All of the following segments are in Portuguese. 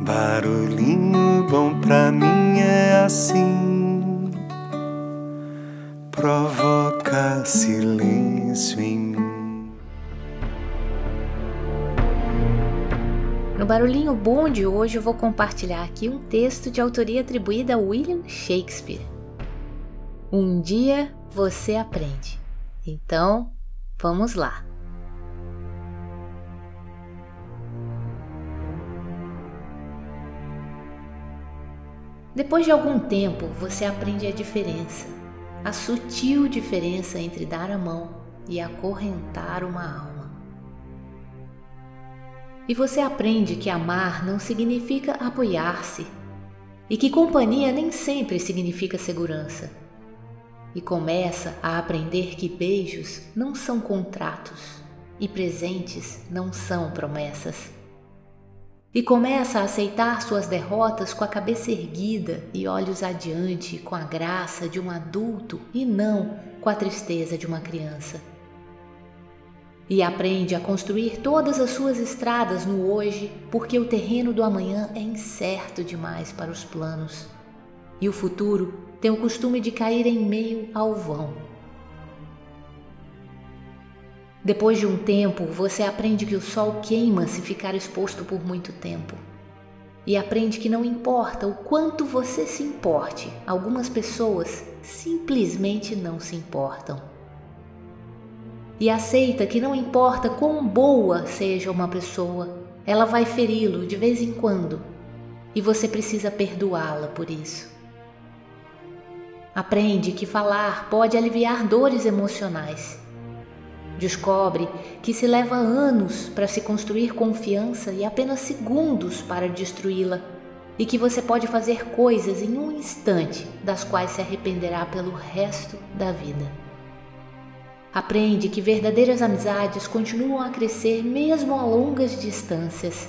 Barulhinho bom pra mim é assim, provoca silêncio em mim. No Barulhinho Bom de hoje eu vou compartilhar aqui um texto de autoria atribuída a William Shakespeare. Um dia você aprende. Então, vamos lá. Depois de algum tempo, você aprende a diferença, a sutil diferença entre dar a mão e acorrentar uma alma. E você aprende que amar não significa apoiar-se e que companhia nem sempre significa segurança. E começa a aprender que beijos não são contratos e presentes não são promessas e começa a aceitar suas derrotas com a cabeça erguida e olhos adiante, com a graça de um adulto e não com a tristeza de uma criança. E aprende a construir todas as suas estradas no hoje, porque o terreno do amanhã é incerto demais para os planos. E o futuro tem o costume de cair em meio ao vão. Depois de um tempo, você aprende que o sol queima se ficar exposto por muito tempo. E aprende que não importa o quanto você se importe, algumas pessoas simplesmente não se importam. E aceita que não importa quão boa seja uma pessoa, ela vai feri-lo de vez em quando e você precisa perdoá-la por isso. Aprende que falar pode aliviar dores emocionais Descobre que se leva anos para se construir confiança e apenas segundos para destruí-la, e que você pode fazer coisas em um instante das quais se arrependerá pelo resto da vida. Aprende que verdadeiras amizades continuam a crescer mesmo a longas distâncias.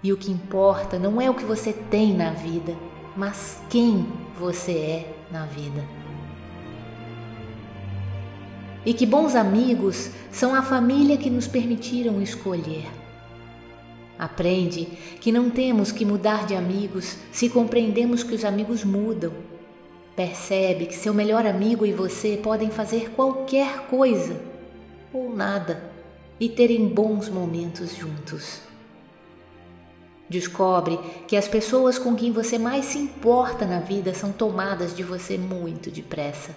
E o que importa não é o que você tem na vida, mas quem você é na vida e que bons amigos são a família que nos permitiram escolher. Aprende que não temos que mudar de amigos se compreendemos que os amigos mudam. Percebe que seu melhor amigo e você podem fazer qualquer coisa ou nada e terem bons momentos juntos. Descobre que as pessoas com quem você mais se importa na vida são tomadas de você muito depressa.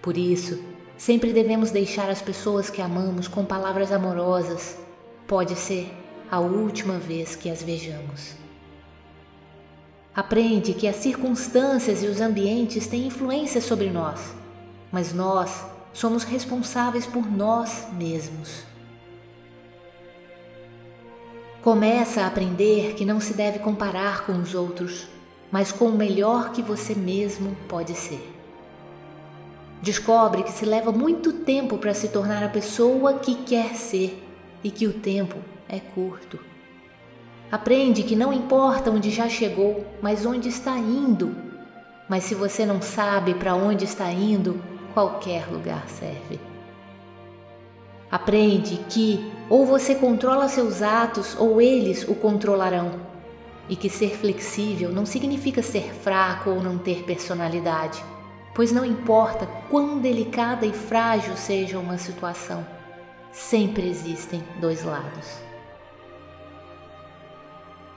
Por isso, Sempre devemos deixar as pessoas que amamos com palavras amorosas. Pode ser a última vez que as vejamos. Aprende que as circunstâncias e os ambientes têm influência sobre nós, mas nós somos responsáveis por nós mesmos. Começa a aprender que não se deve comparar com os outros, mas com o melhor que você mesmo pode ser. Descobre que se leva muito tempo para se tornar a pessoa que quer ser e que o tempo é curto. Aprende que não importa onde já chegou, mas onde está indo. Mas se você não sabe para onde está indo, qualquer lugar serve. Aprende que ou você controla seus atos ou eles o controlarão. E que ser flexível não significa ser fraco ou não ter personalidade pois não importa quão delicada e frágil seja uma situação, sempre existem dois lados.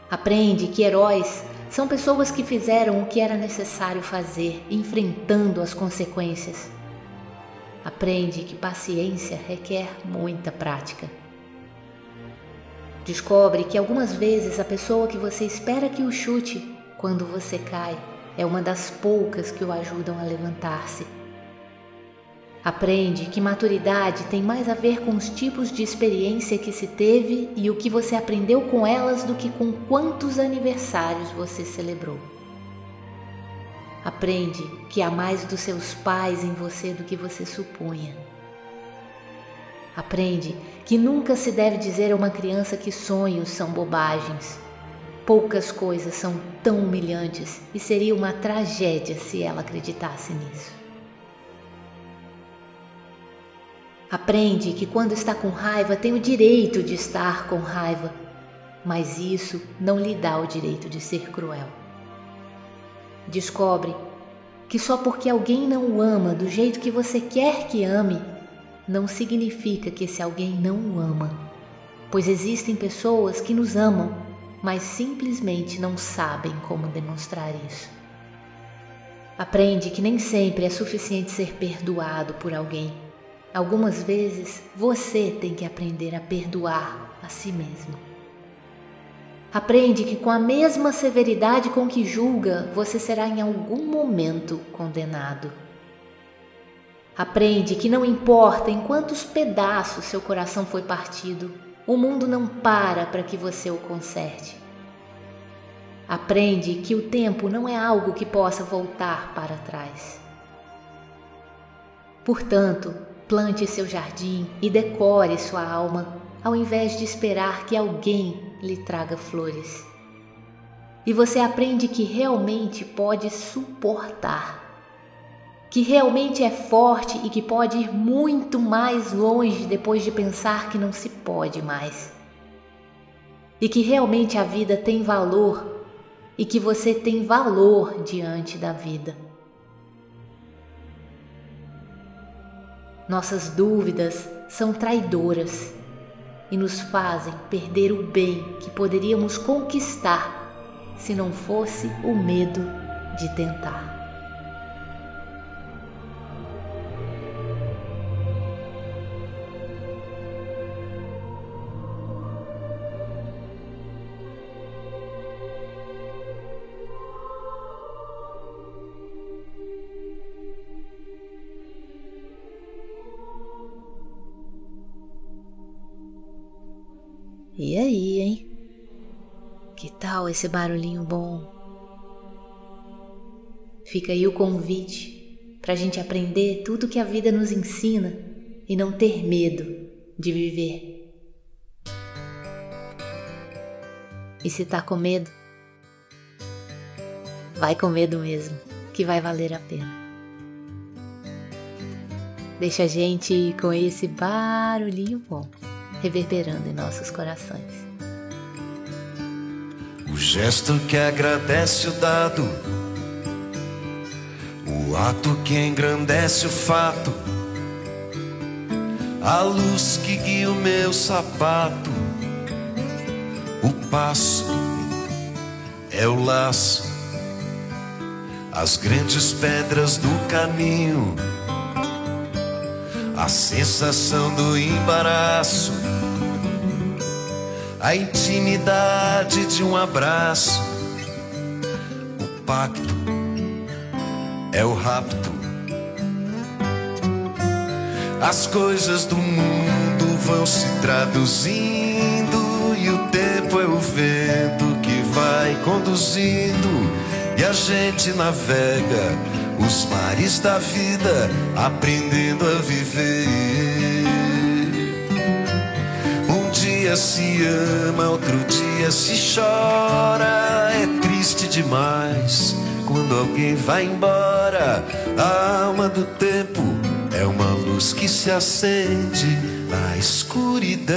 Aprende que heróis são pessoas que fizeram o que era necessário fazer, enfrentando as consequências. Aprende que paciência requer muita prática. Descobre que algumas vezes a pessoa que você espera que o chute quando você cai é uma das poucas que o ajudam a levantar-se. Aprende que maturidade tem mais a ver com os tipos de experiência que se teve e o que você aprendeu com elas do que com quantos aniversários você celebrou. Aprende que há mais dos seus pais em você do que você supunha. Aprende que nunca se deve dizer a uma criança que sonhos são bobagens Poucas coisas são tão humilhantes e seria uma tragédia se ela acreditasse nisso. Aprende que quando está com raiva tem o direito de estar com raiva mas isso não lhe dá o direito de ser cruel. Descobre que só porque alguém não o ama do jeito que você quer que ame, não significa que esse alguém não o ama, pois existem pessoas que nos amam, mas simplesmente não sabem como demonstrar isso. Aprende que nem sempre é suficiente ser perdoado por alguém. Algumas vezes você tem que aprender a perdoar a si mesmo. Aprende que com a mesma severidade com que julga, você será em algum momento condenado. Aprende que não importa em quantos pedaços seu coração foi partido, o mundo não para para que você o conserte. Aprende que o tempo não é algo que possa voltar para trás. Portanto, plante seu jardim e decore sua alma, ao invés de esperar que alguém lhe traga flores. E você aprende que realmente pode suportar, que realmente é forte e que pode ir muito mais longe depois de pensar que não se pode mais. E que realmente a vida tem valor e que você tem valor diante da vida. Nossas dúvidas são traidoras e nos fazem perder o bem que poderíamos conquistar se não fosse o medo de tentar. E aí, hein? Que tal esse barulhinho bom? Fica aí o convite para a gente aprender tudo que a vida nos ensina e não ter medo de viver. E se tá com medo, vai com medo mesmo, que vai valer a pena. Deixa a gente ir com esse barulhinho bom reverberando em nossos corações. O gesto que agradece o dado, o ato que engrandece o fato, a luz que guia o meu sapato, o passo é o laço, as grandes pedras do caminho a sensação do embaraço, a intimidade de um abraço, o pacto é o rapto. As coisas do mundo vão se traduzindo e o tempo é o vento que vai conduzindo e a gente navega os mares da vida, aprendendo a viver. Um dia se ama, outro dia se chora. É triste demais quando alguém vai embora. A alma do tempo é uma luz que se acende na escuridão.